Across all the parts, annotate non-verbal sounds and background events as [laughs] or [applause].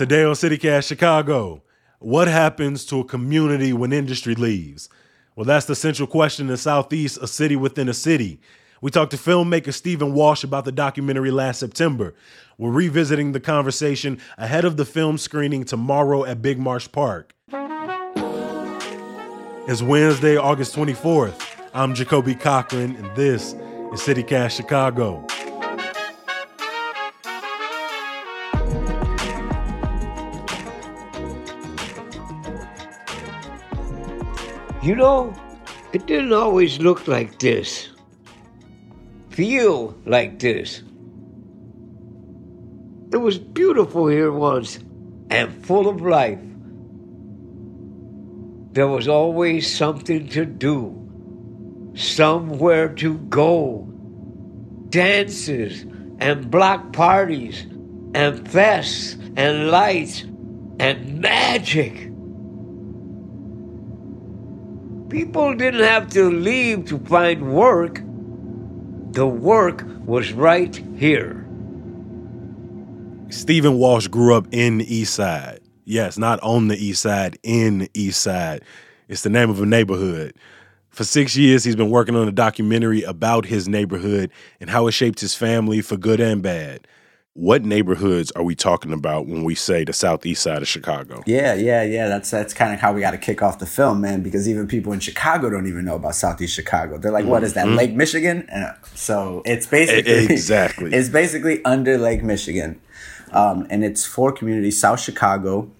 Today on CityCast Chicago, what happens to a community when industry leaves? Well, that's the central question in the Southeast, a city within a city. We talked to filmmaker Stephen Walsh about the documentary last September. We're revisiting the conversation ahead of the film screening tomorrow at Big Marsh Park. It's Wednesday, August 24th. I'm Jacoby Cochran, and this is CityCast Chicago. You know, it didn't always look like this, feel like this. It was beautiful here once and full of life. There was always something to do, somewhere to go, dances and block parties and fests and lights and magic. People didn't have to leave to find work. The work was right here. Stephen Walsh grew up in the East Side. Yes, not on the East Side, in the East Side. It's the name of a neighborhood. For six years, he's been working on a documentary about his neighborhood and how it shaped his family for good and bad what neighborhoods are we talking about when we say the southeast side of Chicago? Yeah, yeah, yeah. That's that's kind of how we got to kick off the film, man. Because even people in Chicago don't even know about southeast Chicago. They're like, "What is that? Mm-hmm. Lake Michigan?" And so it's basically exactly [laughs] it's basically under Lake Michigan, um, and it's four communities: South Chicago,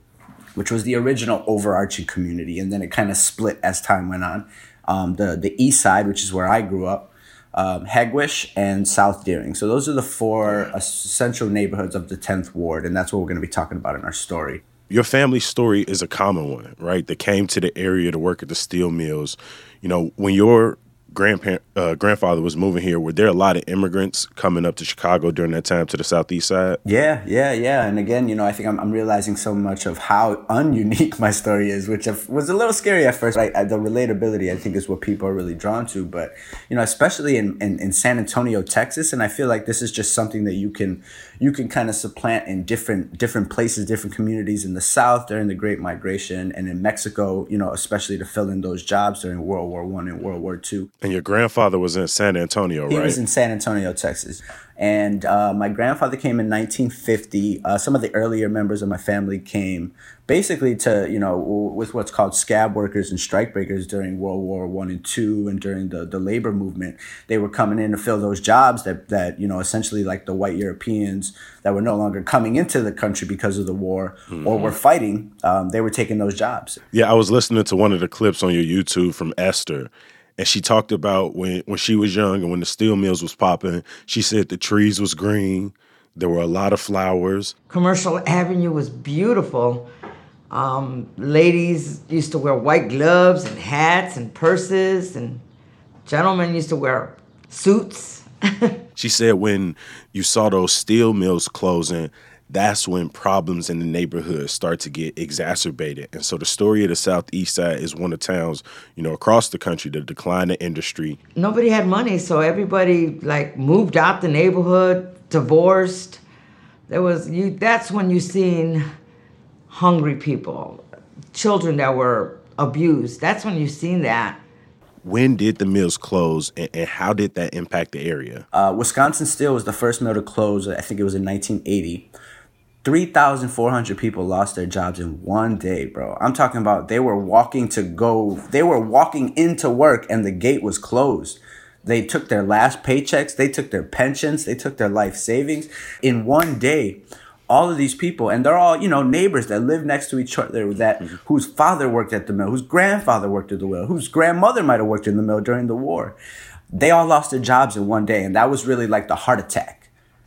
which was the original overarching community, and then it kind of split as time went on. Um, the the East Side, which is where I grew up um, Hegewisch, and South Deering. So those are the four essential neighborhoods of the 10th Ward, and that's what we're going to be talking about in our story. Your family story is a common one, right? That came to the area to work at the steel mills. You know, when your grandparent uh, grandfather was moving here, were there a lot of immigrants coming up to Chicago during that time to the southeast side? Yeah, yeah, yeah. And again, you know, I think I'm, I'm realizing so much of how ununique my story is, which was a little scary at first. Right, the relatability I think is what people are really drawn to. But you know, especially in, in, in San Antonio, Texas, and I feel like this is just something that you can you can kind of supplant in different different places, different communities in the South during the Great Migration, and in Mexico, you know, especially to fill in those jobs during World War One and World War Two. And your grandfather was in San Antonio, he right? He was in San Antonio, Texas. And uh, my grandfather came in 1950. Uh, some of the earlier members of my family came basically to, you know, with what's called scab workers and strikebreakers during World War One and Two and during the, the labor movement. They were coming in to fill those jobs that, that, you know, essentially like the white Europeans that were no longer coming into the country because of the war mm-hmm. or were fighting, um, they were taking those jobs. Yeah, I was listening to one of the clips on your YouTube from Esther and she talked about when when she was young and when the steel mills was popping. She said the trees was green. There were a lot of flowers. Commercial Avenue was beautiful. Um, ladies used to wear white gloves and hats and purses, and gentlemen used to wear suits. [laughs] she said when you saw those steel mills closing, that's when problems in the neighborhood start to get exacerbated. And so the story of the Southeast Side is one of towns, you know, across the country that declined the industry. Nobody had money, so everybody like moved out the neighborhood, divorced. There was you that's when you seen hungry people, children that were abused. That's when you seen that. When did the mills close and, and how did that impact the area? Uh, Wisconsin Steel was the first mill to close, I think it was in 1980. 3,400 people lost their jobs in one day, bro. I'm talking about they were walking to go, they were walking into work and the gate was closed. They took their last paychecks, they took their pensions, they took their life savings. In one day, all of these people, and they're all, you know, neighbors that live next to each other, that mm-hmm. whose father worked at the mill, whose grandfather worked at the mill, whose grandmother might have worked in the mill during the war. They all lost their jobs in one day, and that was really like the heart attack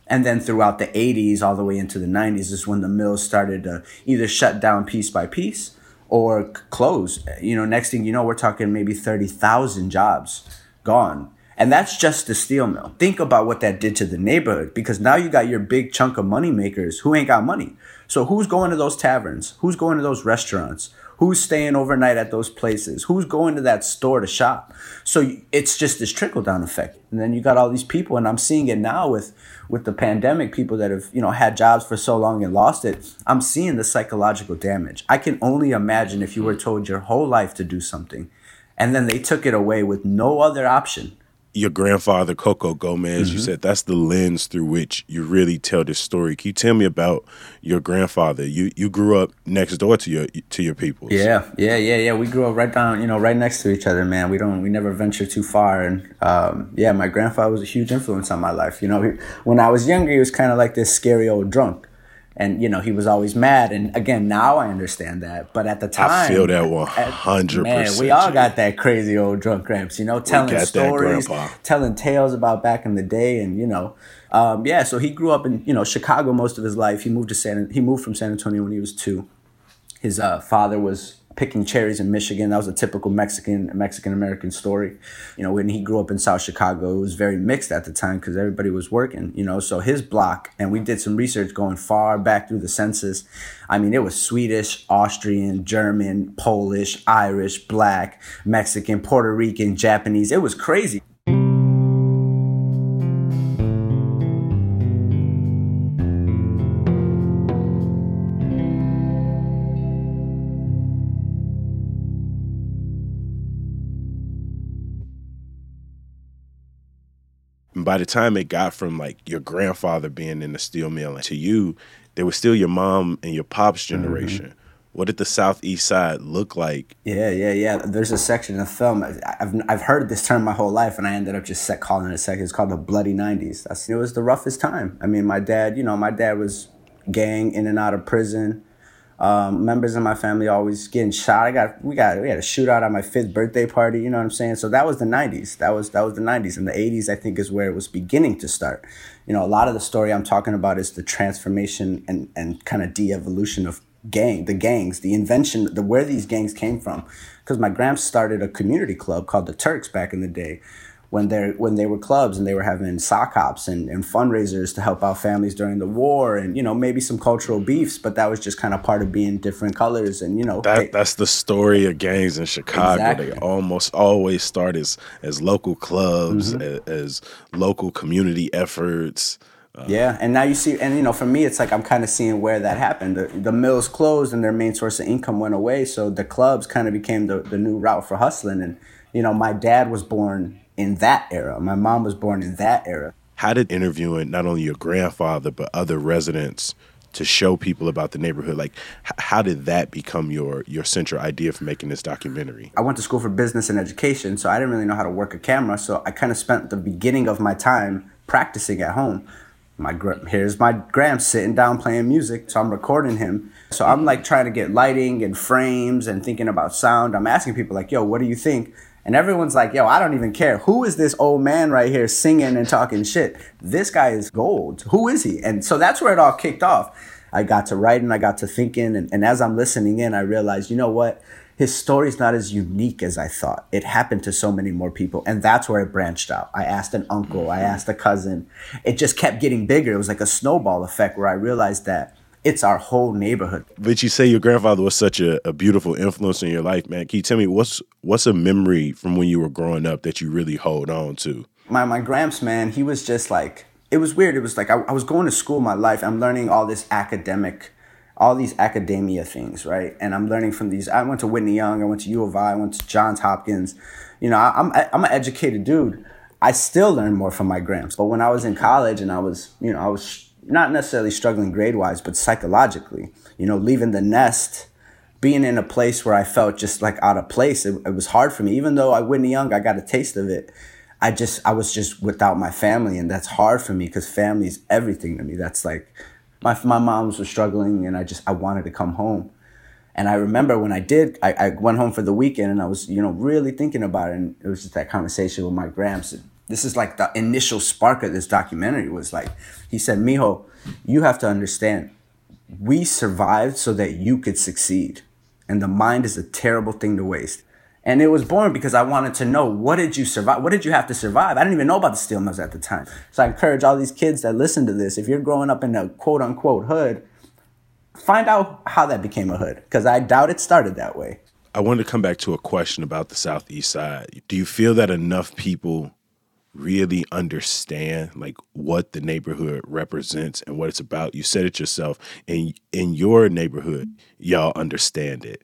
and then throughout the 80s, all the way into the 90s, is when the mills started to either shut down piece by piece or close. You know, next thing you know, we're talking maybe 30,000 jobs gone. And that's just the steel mill. Think about what that did to the neighborhood because now you got your big chunk of money makers who ain't got money. So who's going to those taverns? Who's going to those restaurants? Who's staying overnight at those places? Who's going to that store to shop? So it's just this trickle down effect. And then you got all these people, and I'm seeing it now with with the pandemic. People that have you know had jobs for so long and lost it. I'm seeing the psychological damage. I can only imagine if you were told your whole life to do something, and then they took it away with no other option your grandfather Coco Gomez, mm-hmm. you said that's the lens through which you really tell this story. Can you tell me about your grandfather? You you grew up next door to your to your people. Yeah, yeah, yeah, yeah. We grew up right down, you know, right next to each other, man. We don't we never venture too far, and um, yeah, my grandfather was a huge influence on my life. You know, he, when I was younger, he was kind of like this scary old drunk and you know he was always mad. And again now i understand that. But at the time i feel that 100% man we all got that crazy old drunk gramps you know telling stories telling tales about back in the day and you know um, yeah so he grew up in you know chicago most of his life. He moved to san he moved from san antonio when he was two. His uh, father was picking cherries in Michigan. That was a typical Mexican Mexican American story. You know, when he grew up in South Chicago, it was very mixed at the time because everybody was working. You know, so his block, and we did some research going far back through the census. I mean, it was Swedish, Austrian, German, Polish, Irish, Black, Mexican, Puerto Rican, Japanese. It was crazy. By the time it got from like your grandfather being in the steel mill to you, there was still your mom and your pop's mm-hmm. generation. Mm-hmm. What did the Southeast Side look like? Yeah, yeah, yeah. There's a section in the film. I've, I've heard this term my whole life, and I ended up just calling it a second. It's called the Bloody 90s. That's, it was the roughest time. I mean, my dad, you know, my dad was gang in and out of prison. Um, members of my family always getting shot. I got we got we had a shootout at my fifth birthday party. You know what I'm saying? So that was the '90s. That was that was the '90s, and the '80s I think is where it was beginning to start. You know, a lot of the story I'm talking about is the transformation and and kind of de-evolution of gang, the gangs, the invention, the where these gangs came from. Because my gramps started a community club called the Turks back in the day when they when they were clubs and they were having sock hops and, and fundraisers to help out families during the war and you know maybe some cultural beefs but that was just kind of part of being different colors and you know that they, that's the story of gangs in Chicago exactly. they almost always start as as local clubs mm-hmm. as, as, local community efforts uh, yeah, and now you see, and you know, for me, it's like I'm kind of seeing where that happened. The, the mills closed, and their main source of income went away. So the clubs kind of became the, the new route for hustling. And you know, my dad was born in that era. My mom was born in that era. How did interviewing not only your grandfather but other residents to show people about the neighborhood like how did that become your your central idea for making this documentary? I went to school for business and education so i didn't really know how to work a camera so i kind of spent the beginning of my time practicing at home. My here's my gramps sitting down playing music so i'm recording him. So i'm like trying to get lighting and frames and thinking about sound. I'm asking people like yo what do you think and everyone's like, yo, I don't even care. Who is this old man right here singing and talking shit? This guy is gold. Who is he? And so that's where it all kicked off. I got to writing, I got to thinking. And, and as I'm listening in, I realized, you know what? His story's not as unique as I thought. It happened to so many more people. And that's where it branched out. I asked an uncle, I mm-hmm. asked a cousin. It just kept getting bigger. It was like a snowball effect where I realized that it's our whole neighborhood. But you say your grandfather was such a, a, beautiful influence in your life, man. Can you tell me what's what's a memory from when you were growing up that you really hold on to? My my gramps, man, he was just like it was weird. It was like I, I was going to school my life. I'm learning all this academic, all these academia things, right? And I'm learning from these. I went to Whitney Young. I went to U of I. I went to Johns Hopkins. You know, I, I'm I'm an educated dude. I still learn more from my gramps. But when I was in college and I was, you know, I was not necessarily struggling grade wise, but psychologically. You know, leaving the nest, being in a place where I felt just like out of place. It, it was hard for me, even though I Whitney Young, I got a taste of it. I just I was just without my family, and that's hard for me because family is everything to me. That's like my my moms were struggling, and I just I wanted to come home. And I remember when I did, I, I went home for the weekend, and I was you know really thinking about it, and it was just that conversation with my gramps this is like the initial spark of this documentary was like he said mijo you have to understand we survived so that you could succeed and the mind is a terrible thing to waste and it was born because i wanted to know what did you survive what did you have to survive i didn't even know about the steel mills at the time so i encourage all these kids that listen to this if you're growing up in a quote unquote hood find out how that became a hood because I doubt it started that way. I wanted to come back to a question about the Southeast side. Do you feel that enough people really understand like what the neighborhood represents and what it's about? You said it yourself. In in your neighborhood, y'all understand it.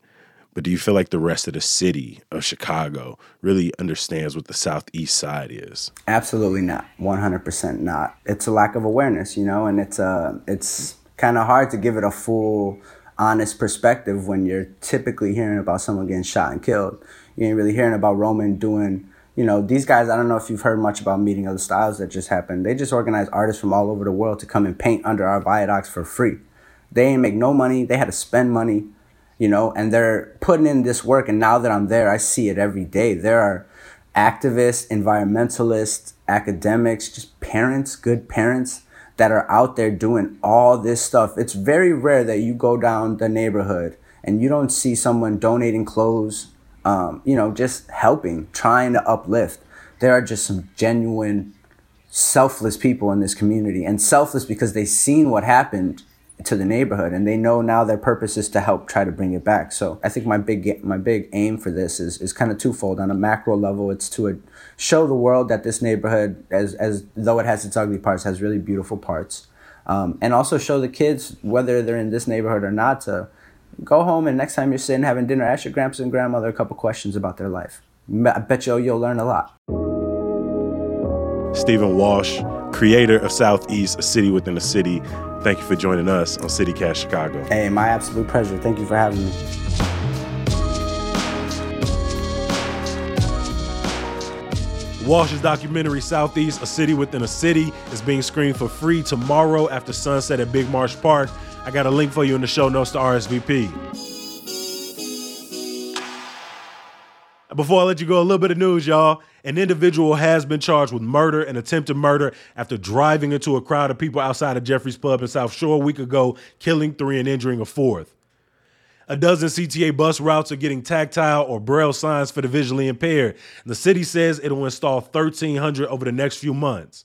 But do you feel like the rest of the city of Chicago really understands what the Southeast side is? Absolutely not. 100% not. It's a lack of awareness, you know, and it's uh it's kind of hard to give it a full honest perspective when you're typically hearing about someone getting shot and killed. You ain't really hearing about Roman doing, you know, these guys, I don't know if you've heard much about Meeting of the Styles that just happened. They just organized artists from all over the world to come and paint under our viaducts for free. They ain't make no money. They had to spend money, you know, and they're putting in this work. And now that I'm there, I see it every day. There are activists, environmentalists, academics, just parents, good parents that are out there doing all this stuff. It's very rare that you go down the neighborhood and you don't see someone donating clothes, um, you know, just helping, trying to uplift. There are just some genuine, selfless people in this community, and selfless because they've seen what happened to the neighborhood and they know now their purpose is to help try to bring it back. So i think my big my big aim for this is is kind of twofold. On a macro level it's to a, show the world that this neighborhood as as though it has its ugly parts has really beautiful parts. Um, and also show the kids whether they're in this neighborhood or not to go home and next time you're sitting having dinner ask your grandpa and grandmother a couple questions about their life i bet you you'll learn a lot stephen walsh creator of southeast a city within a city Thank you for joining us on CityCast Chicago. Hey, my absolute pleasure. Thank you for having me. Walsh's documentary Southeast, A City Within a City, is being screened for free tomorrow after sunset at Big Marsh Park. I got a link for you in the show notes to RSVP. Before I let you go, a little bit of news, y'all. An individual has been charged with murder and attempted murder after driving into a crowd of people outside of Jeffery's Pub in South Shore a week ago, killing three and injuring a fourth. A dozen CTA bus routes are getting tactile or braille signs for the visually impaired. The city says it'll install 1,300 over the next few months.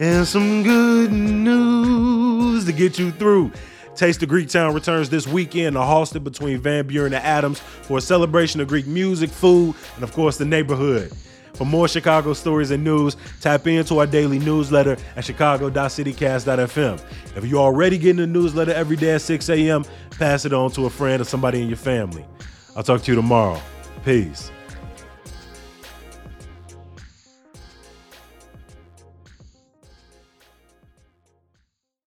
And some good news to get you through. Taste of Greektown returns this weekend to Halsted between Van Buren and Adams for a celebration of Greek music, food, and of course the neighborhood. For more Chicago stories and news, tap into our daily newsletter at chicago.citycast.fm. If you're already getting the newsletter every day at 6 a.m., pass it on to a friend or somebody in your family. I'll talk to you tomorrow. Peace.